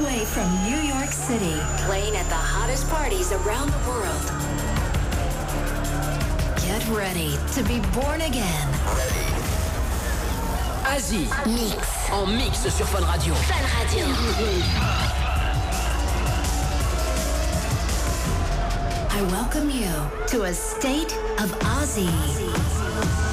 the way from New York City, playing at the hottest parties around the world. Get ready to be born again. Asie. Mix. En mix sur Fun Radio. Fun Radio. I welcome you to a state of Ozzy.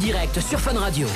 Direct sur Fun Radio.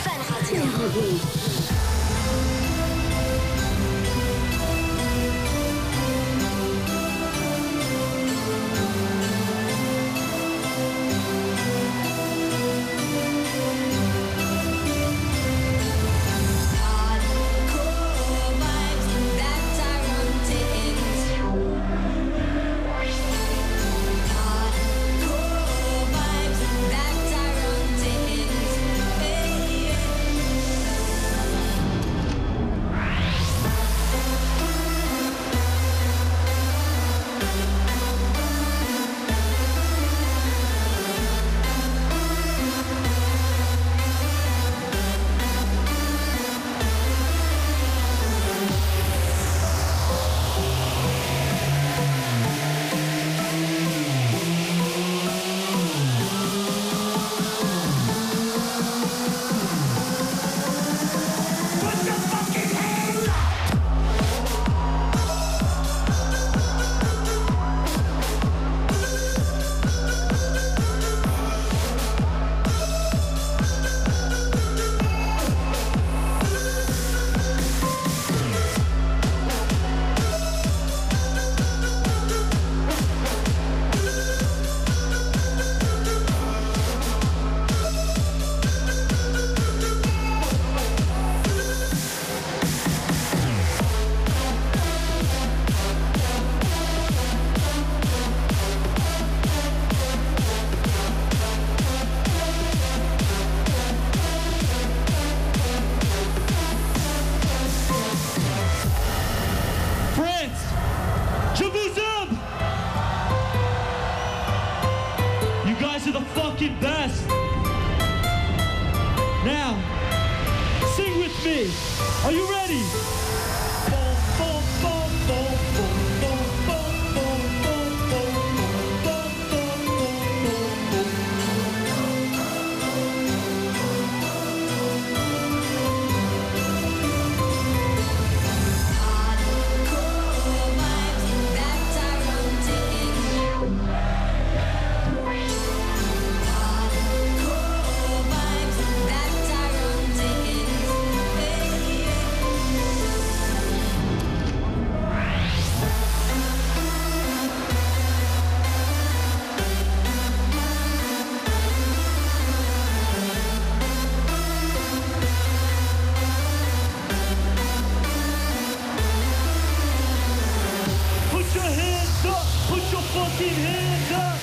your hands up, put your fucking hands up.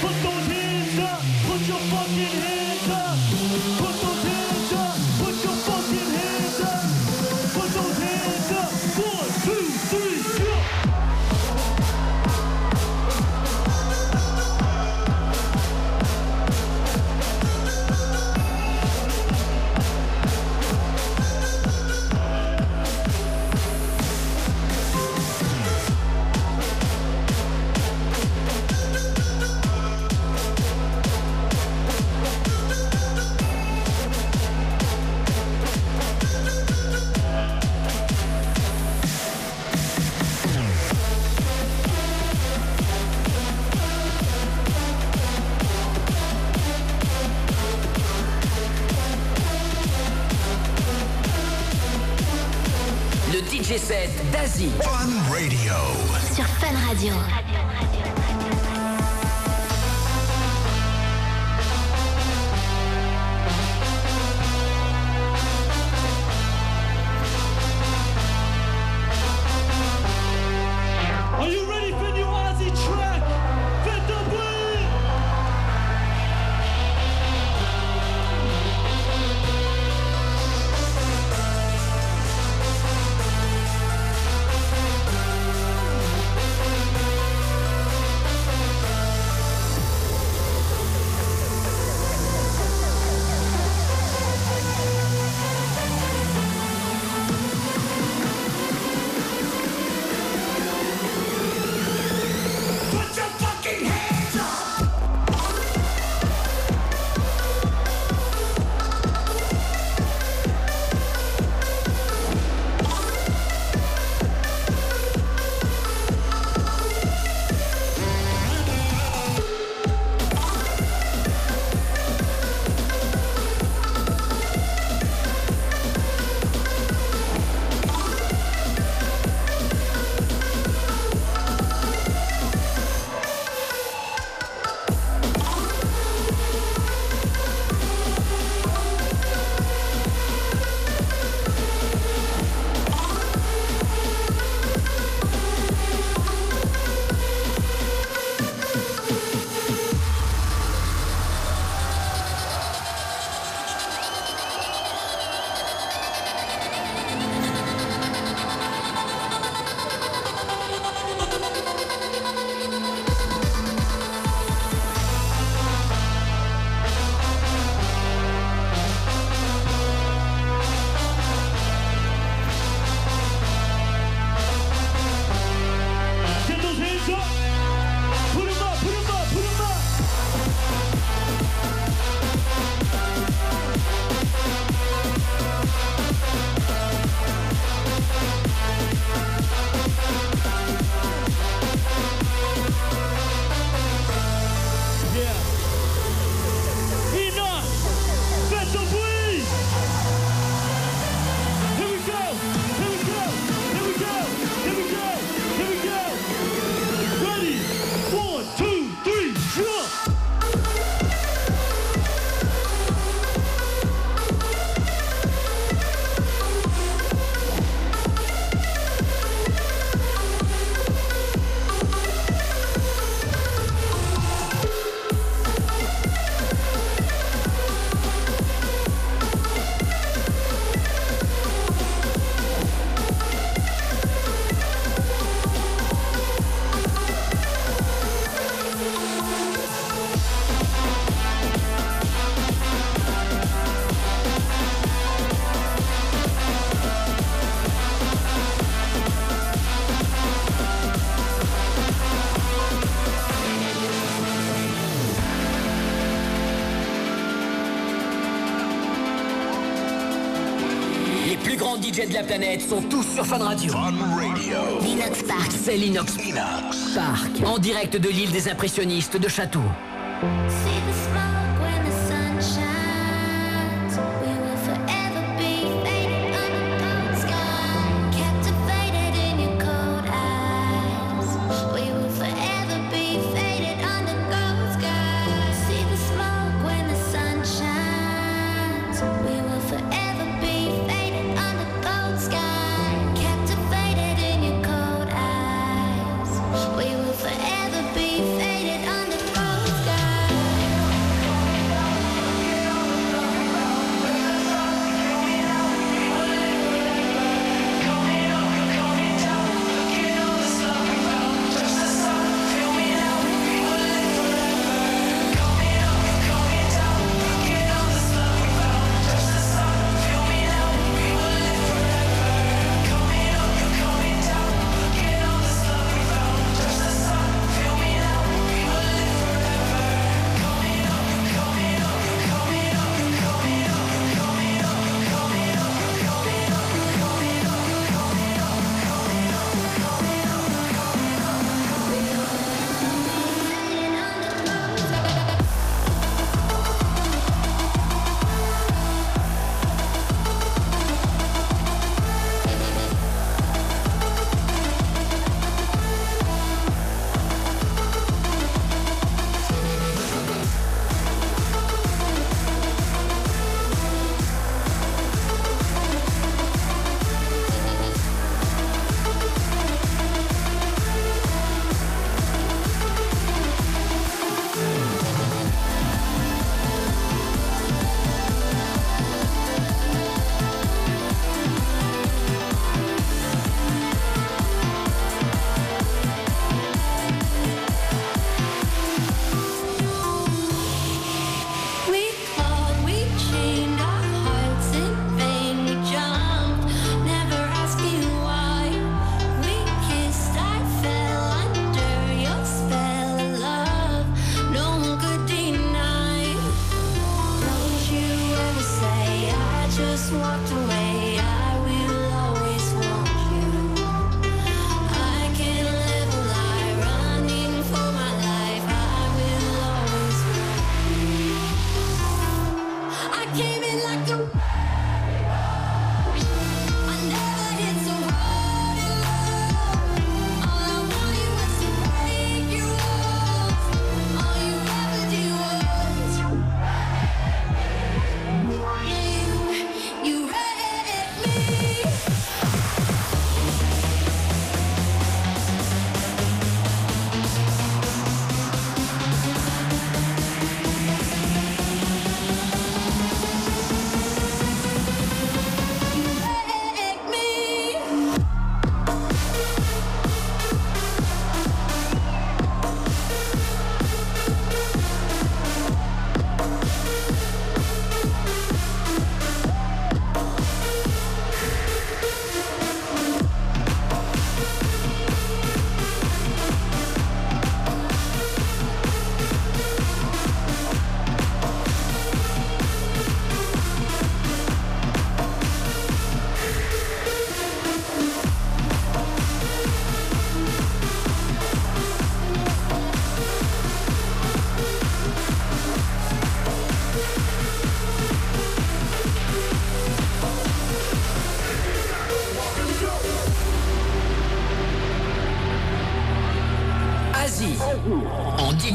Put those hands up, put your fucking hands up. planète sont tous sur Fun Radio. Fun Radio. Park. C'est l'Inox Park. En direct de l'île des impressionnistes de Château.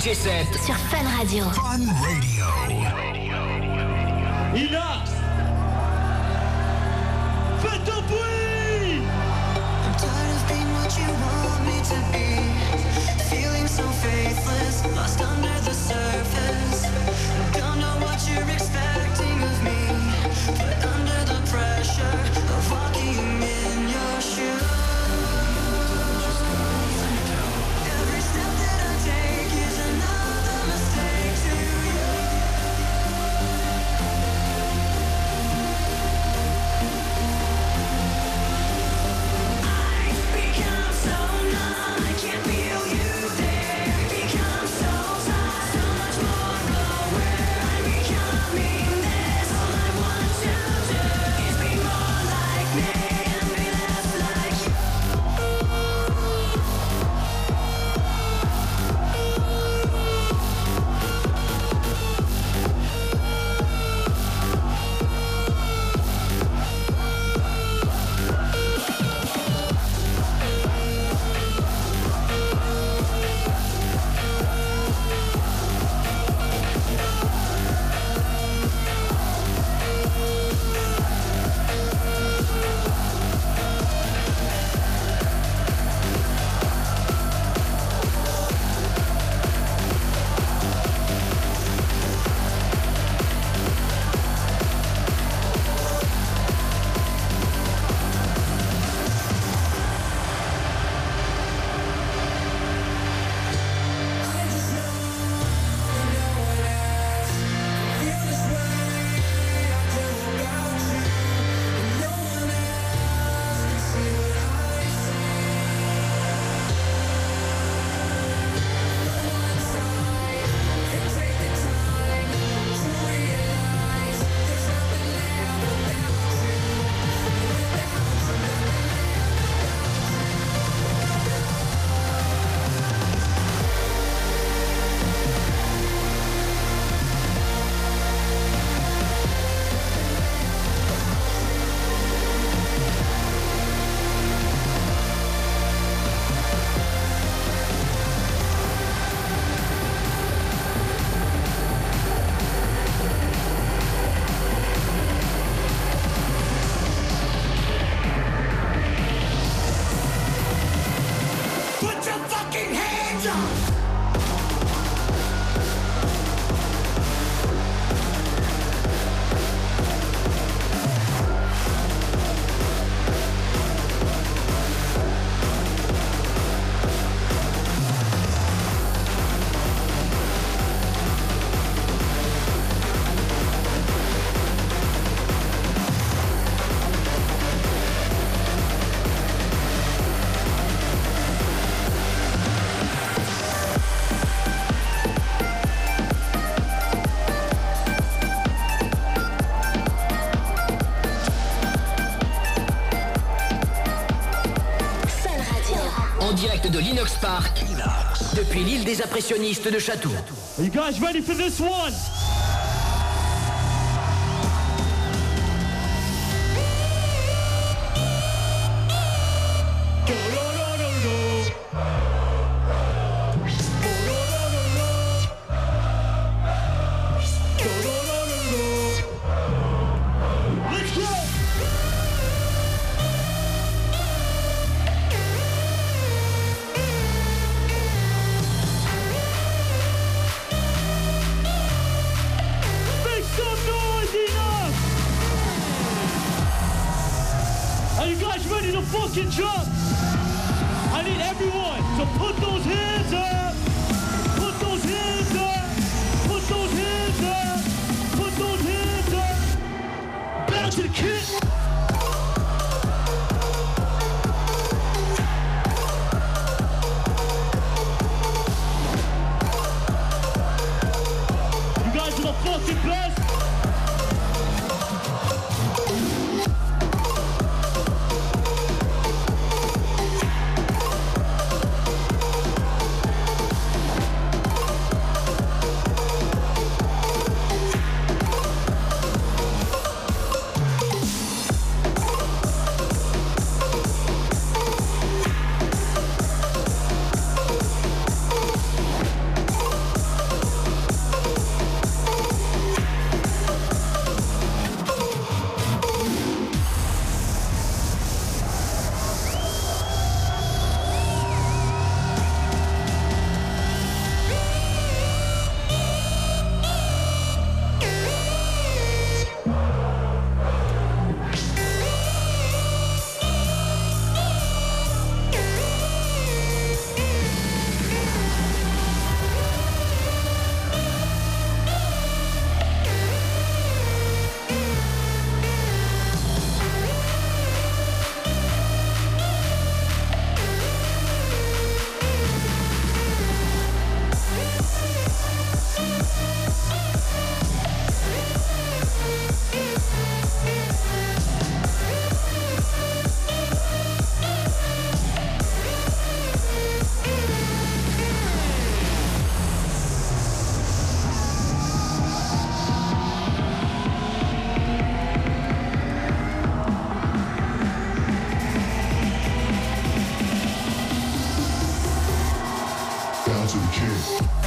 DJ set sur Fun Radio. Fun Radio. depuis l'île des impressionnistes de château Chatou. You guys ready for this one? to the king.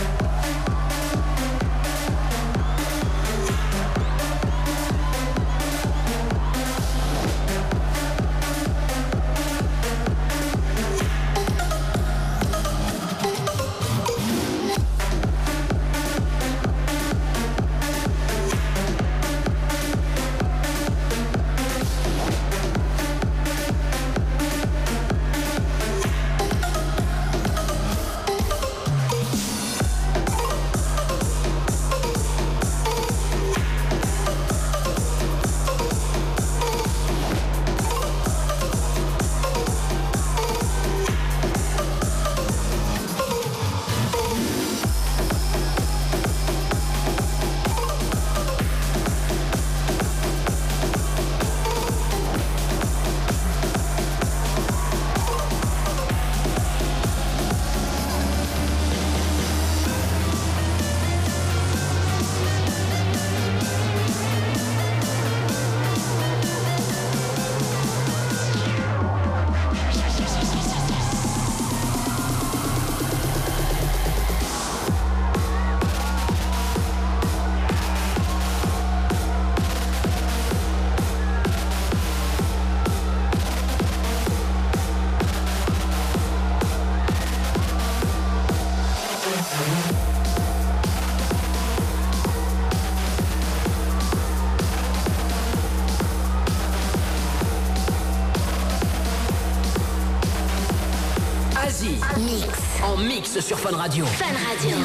sur Fun Radio. Fun Radio.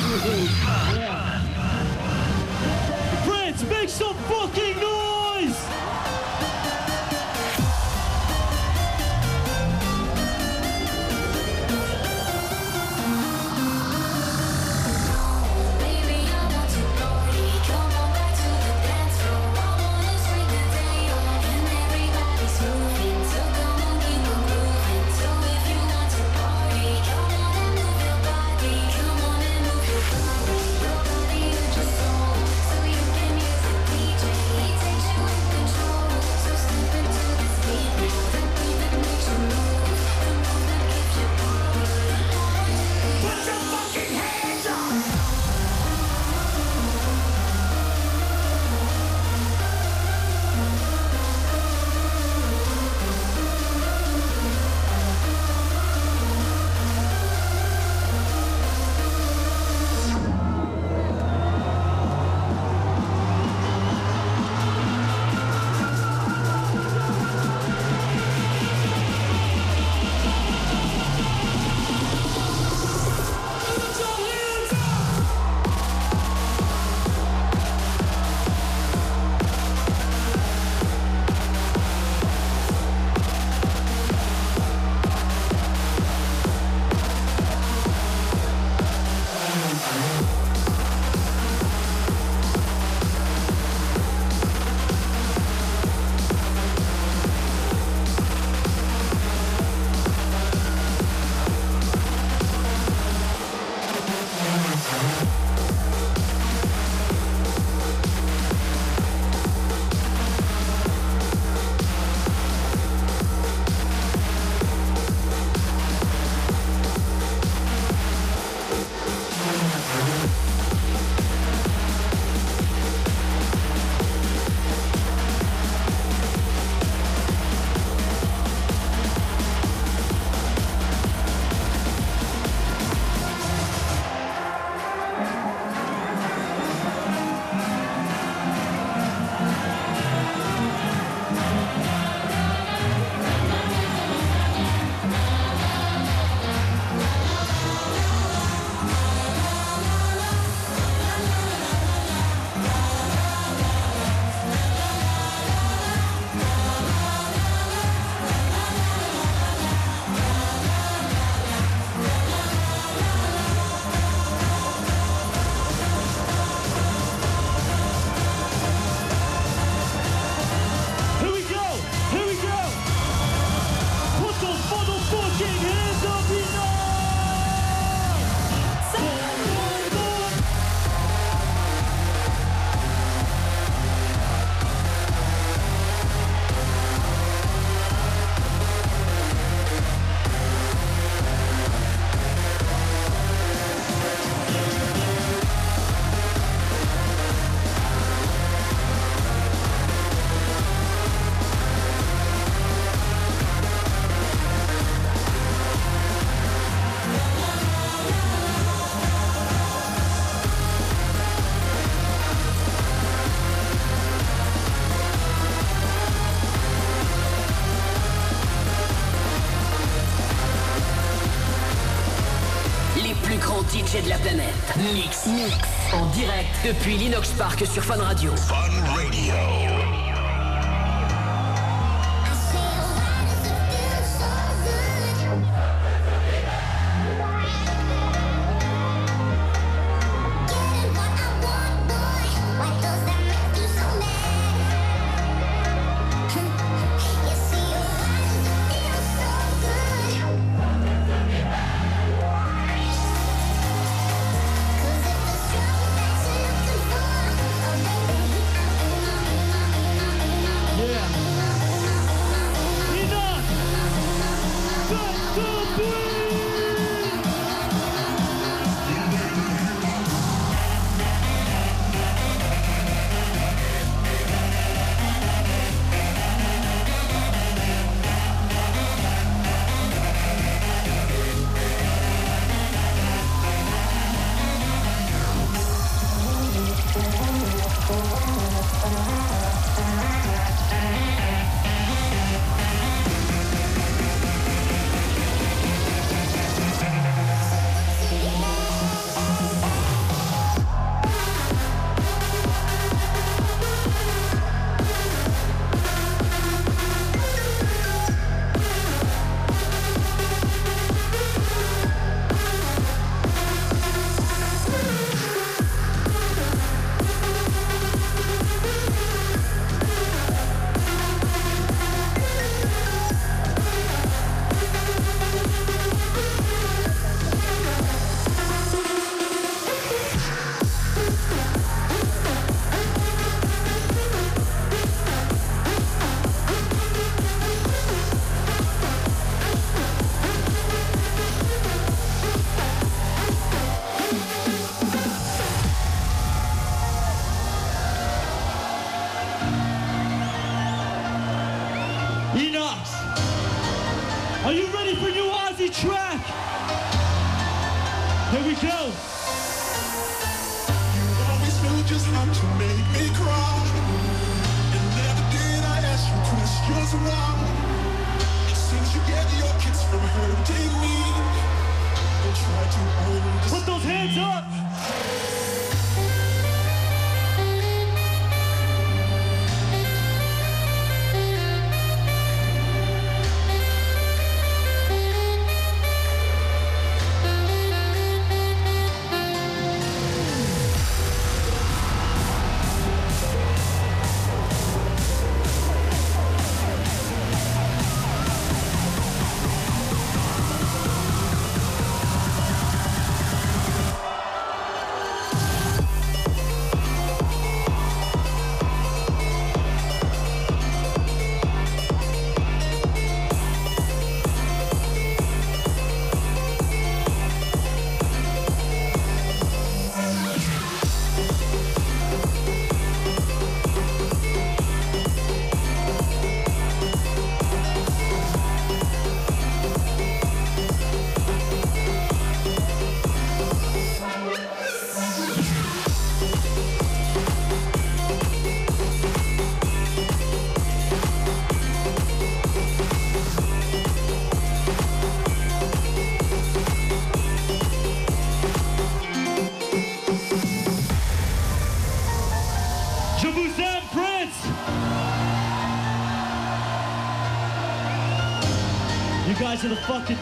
direct depuis l'Inox Park sur Fun Radio. Fun Radio.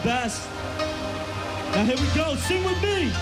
best. Now here we go, sing with me.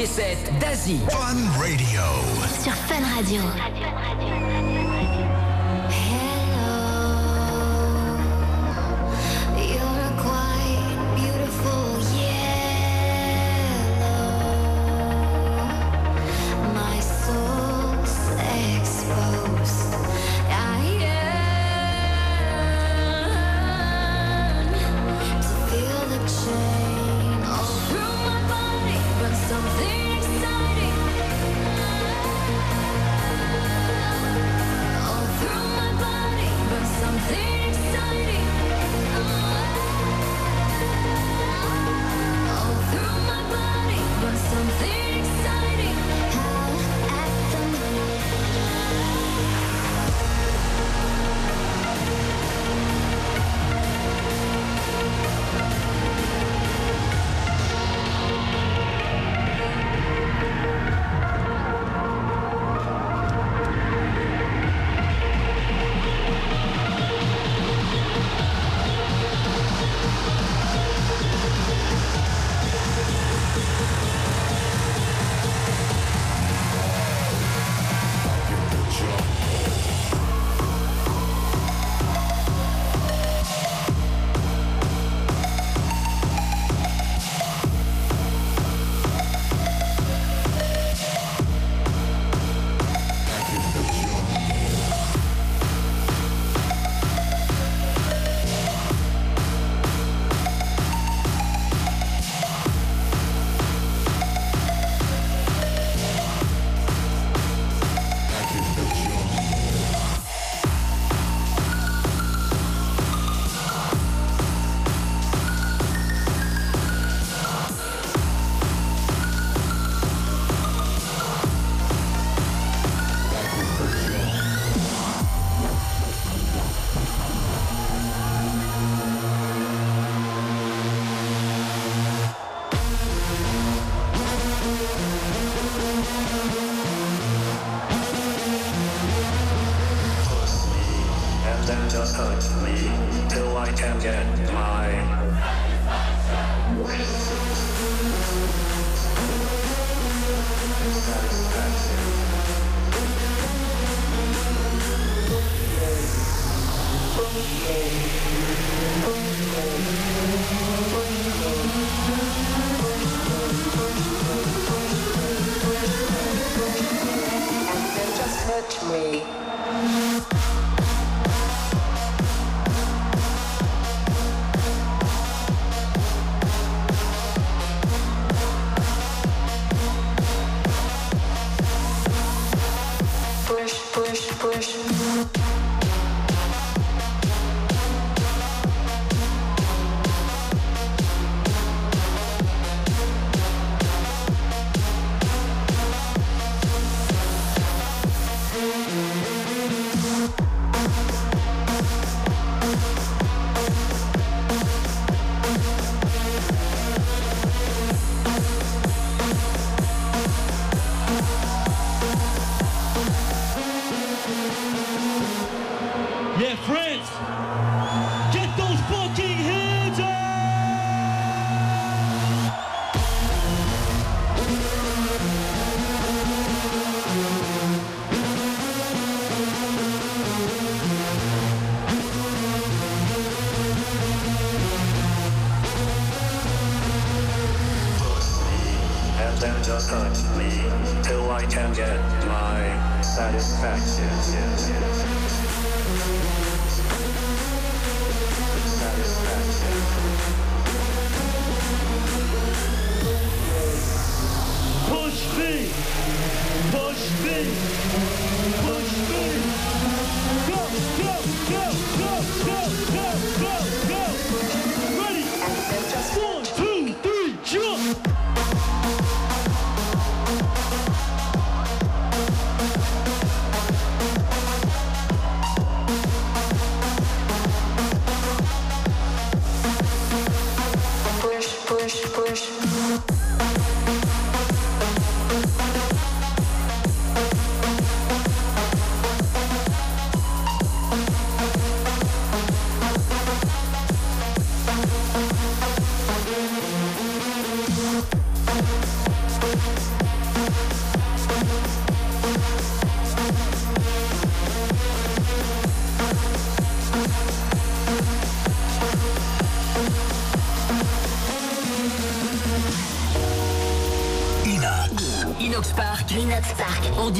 G7 d'Asie. Fun Radio. Sur Fun Radio.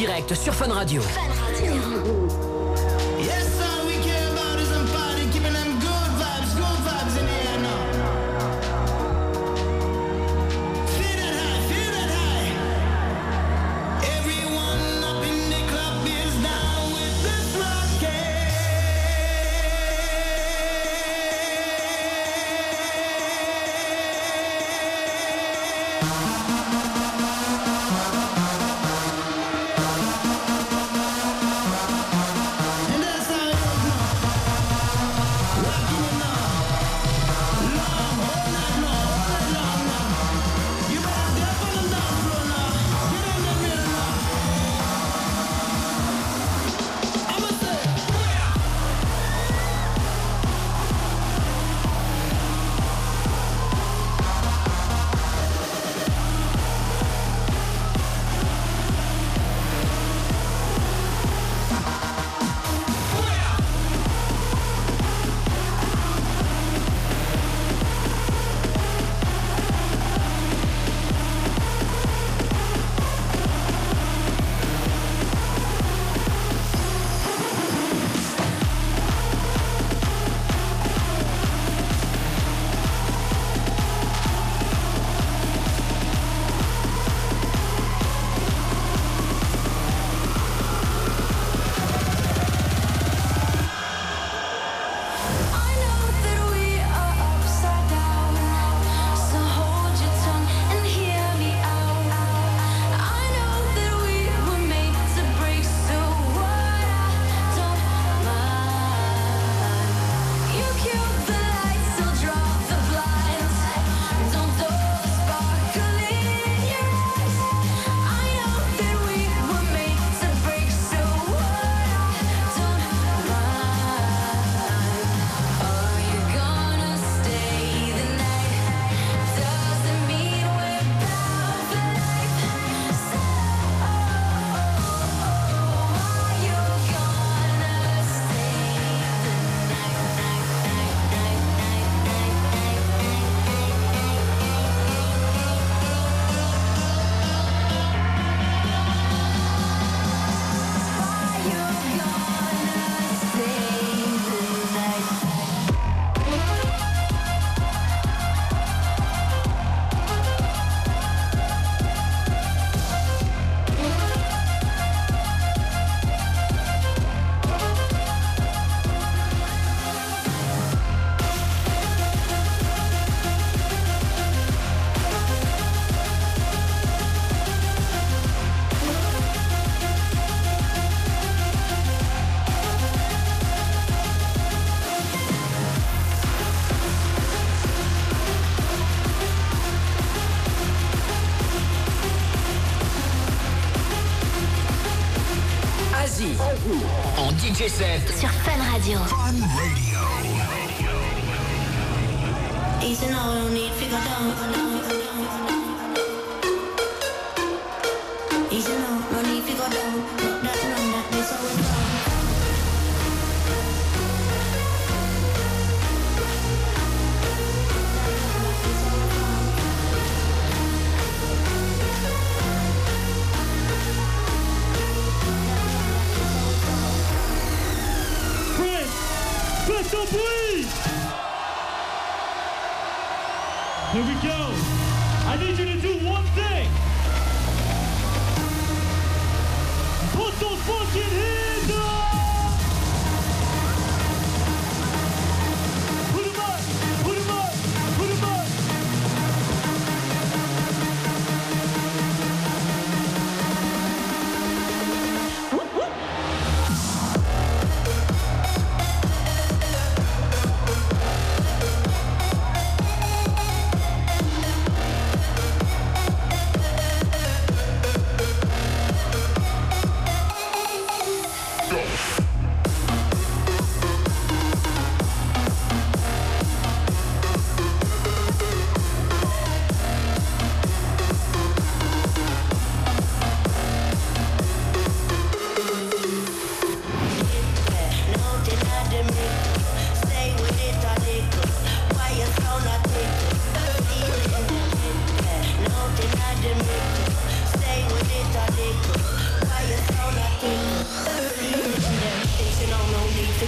Direct sur Fun Radio.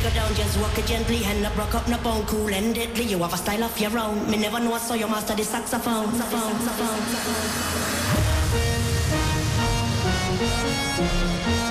Just walk it gently and not broke up, no bone cool and deadly. You have a style of your own. Me never know, so your master the saxophone. saxophone, saxophone, saxophone.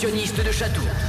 Impressionnistes de Château.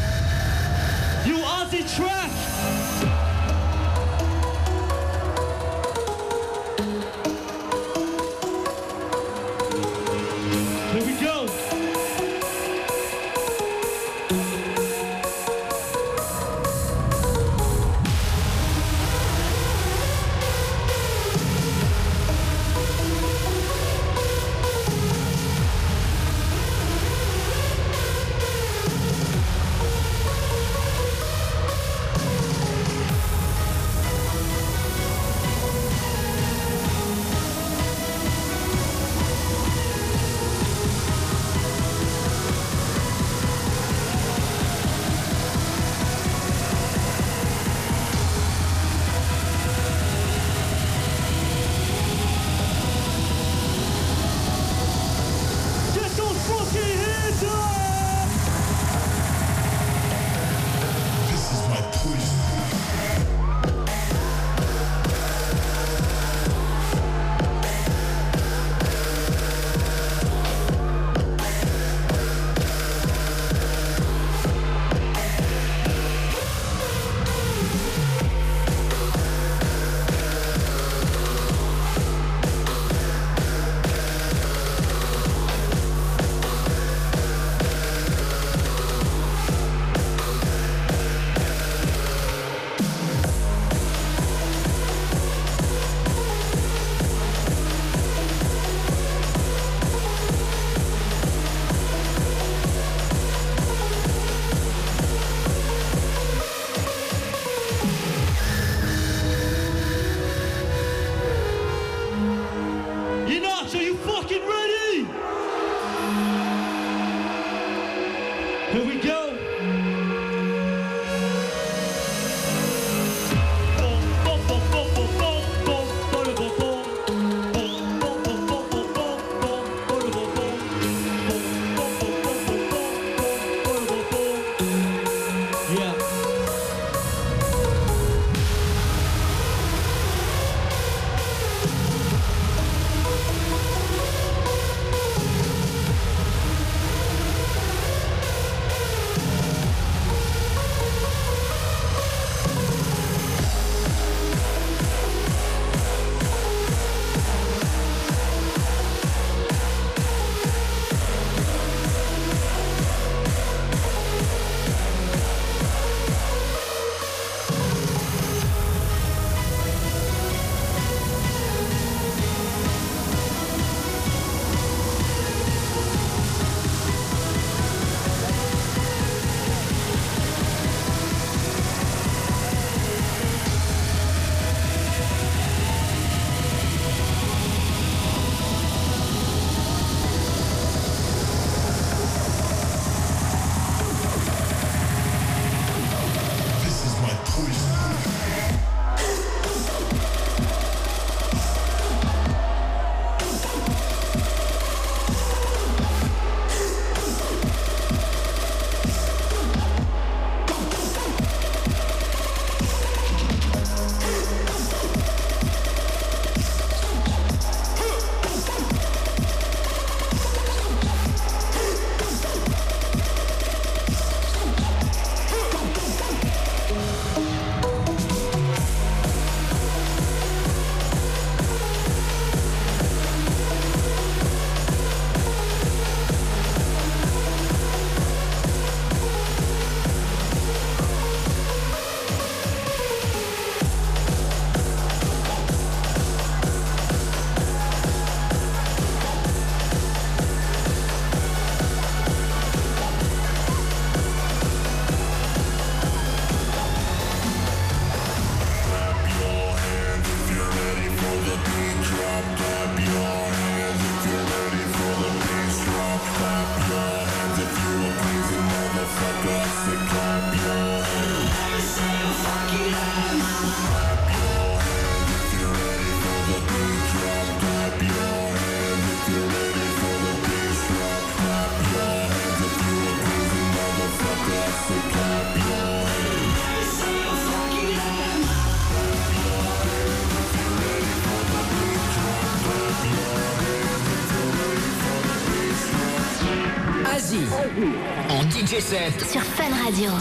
Sur Fun Radio.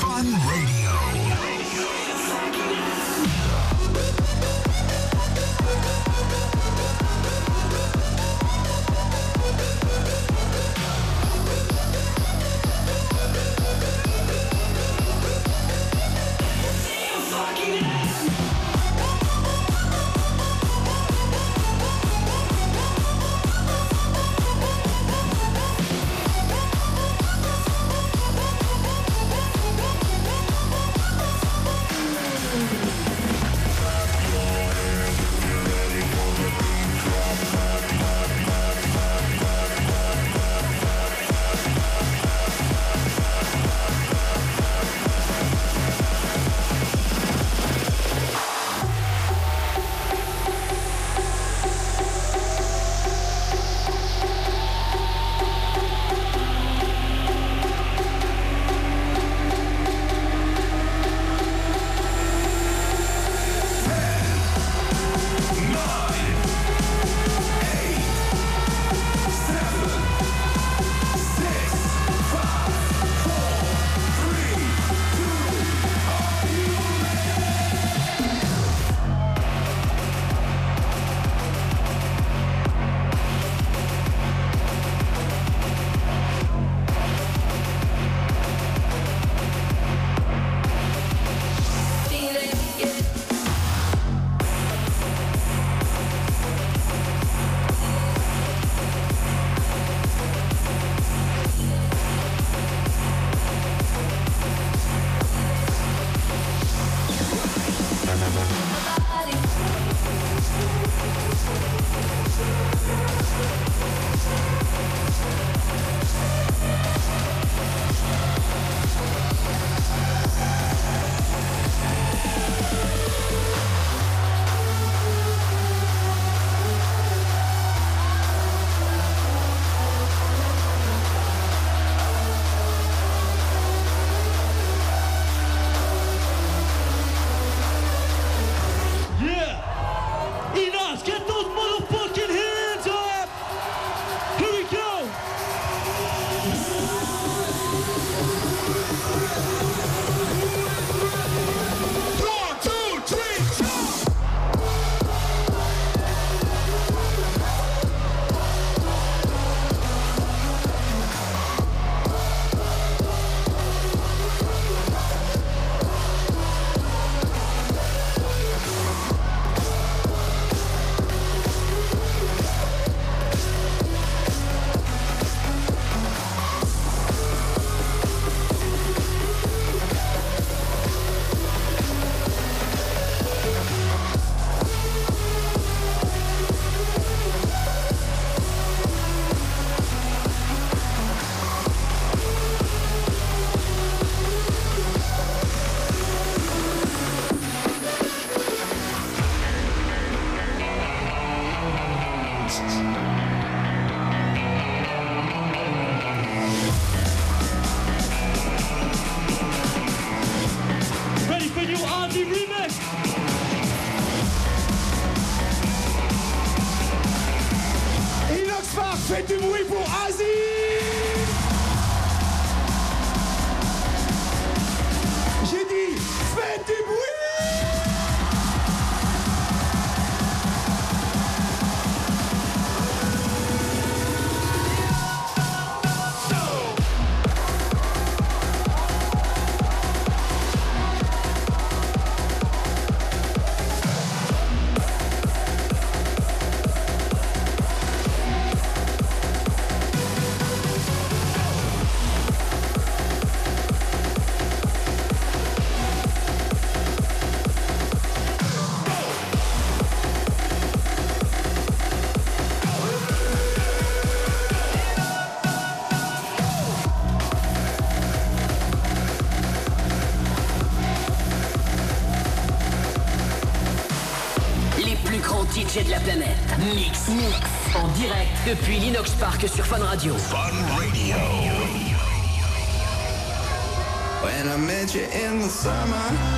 direct depuis l'Inox Park sur Fun Radio. Fun Radio. When I met you in the summer.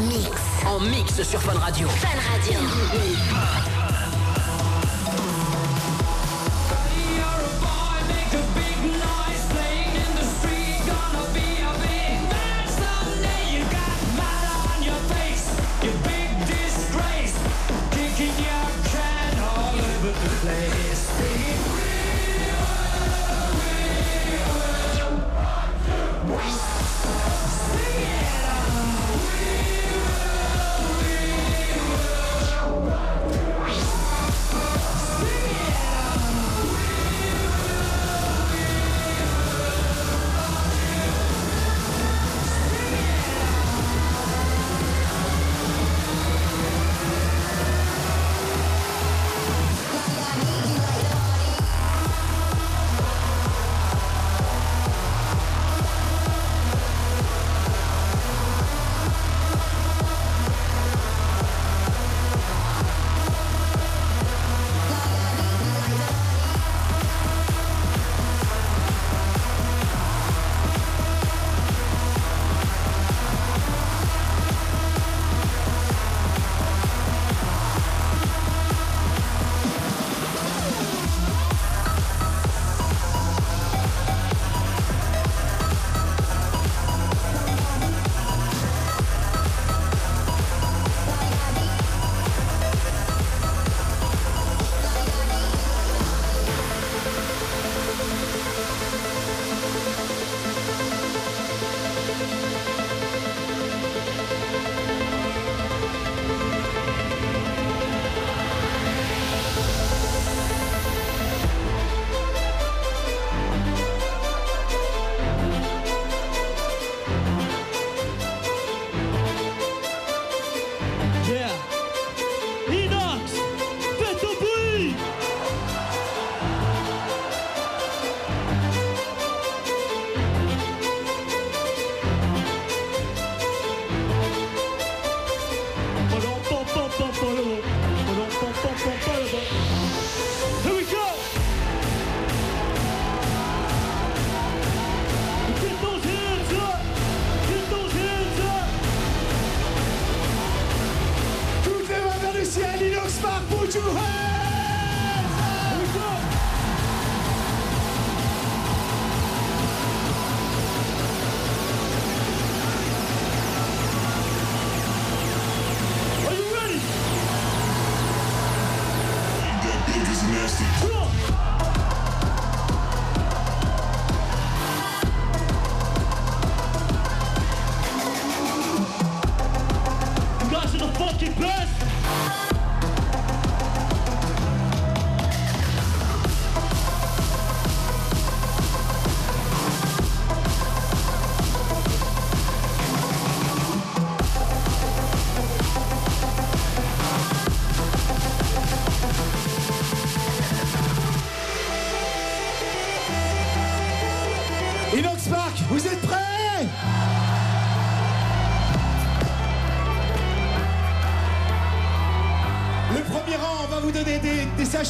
Mix. En mix sur Fun Radio. Fun Radio.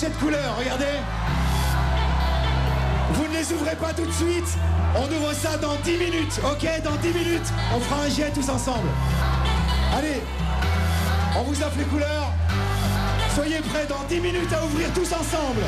De couleurs, regardez. Vous ne les ouvrez pas tout de suite. On ouvre ça dans 10 minutes, ok Dans 10 minutes, on fera un jet tous ensemble. Allez, on vous offre les couleurs. Soyez prêts dans 10 minutes à ouvrir tous ensemble.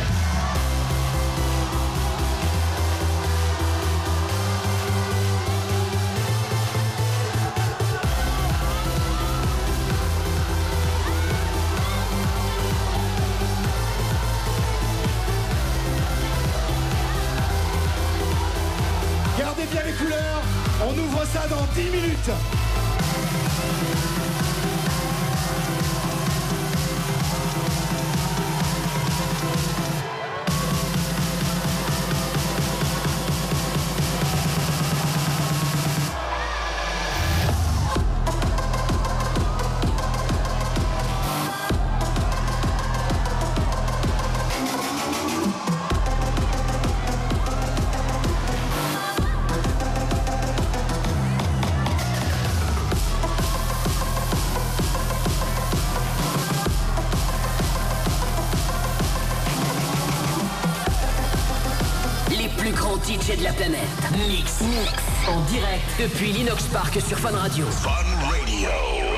Plus grands DJ de la planète. Mix. Mix. En direct depuis l'Inox Park sur Fun Radio. Fun Radio.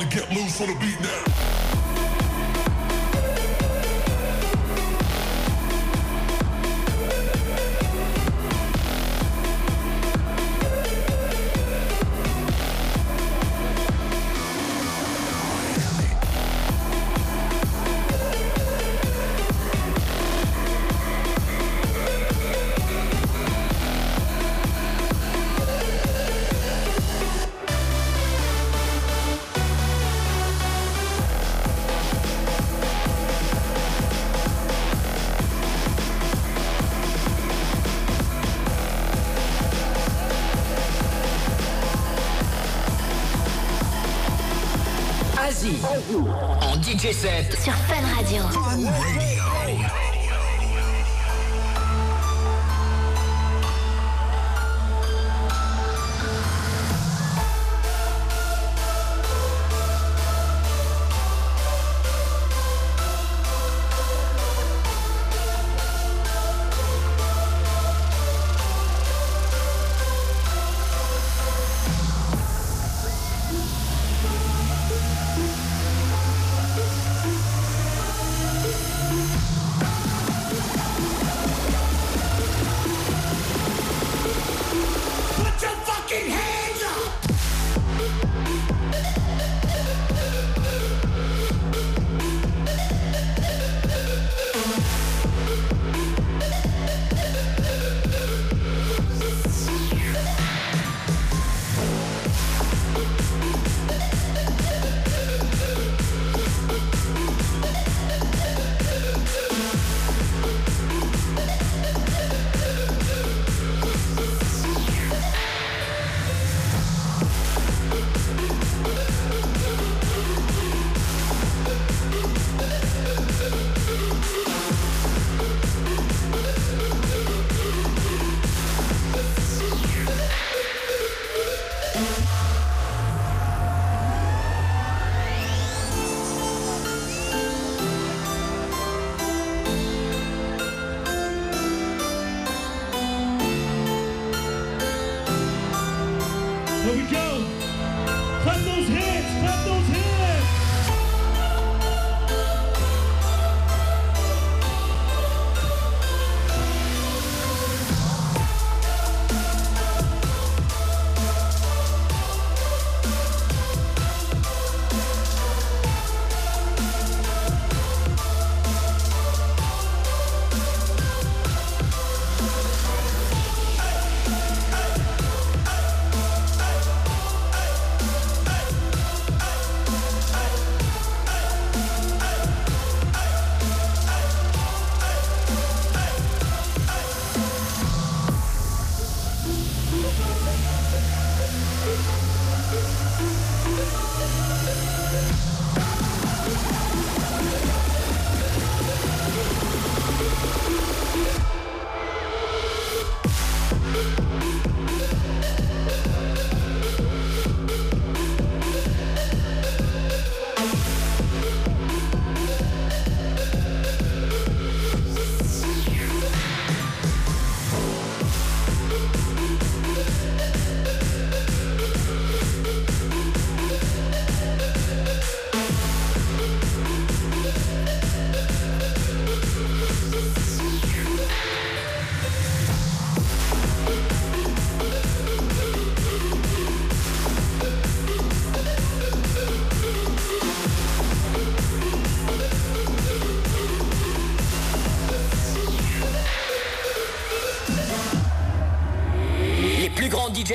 To get loose on the beat now.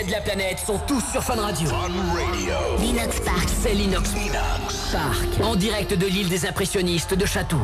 De la planète sont tous sur Fun Radio. L'Inox Park. C'est l'Inox Park. En direct de l'île des impressionnistes de Château.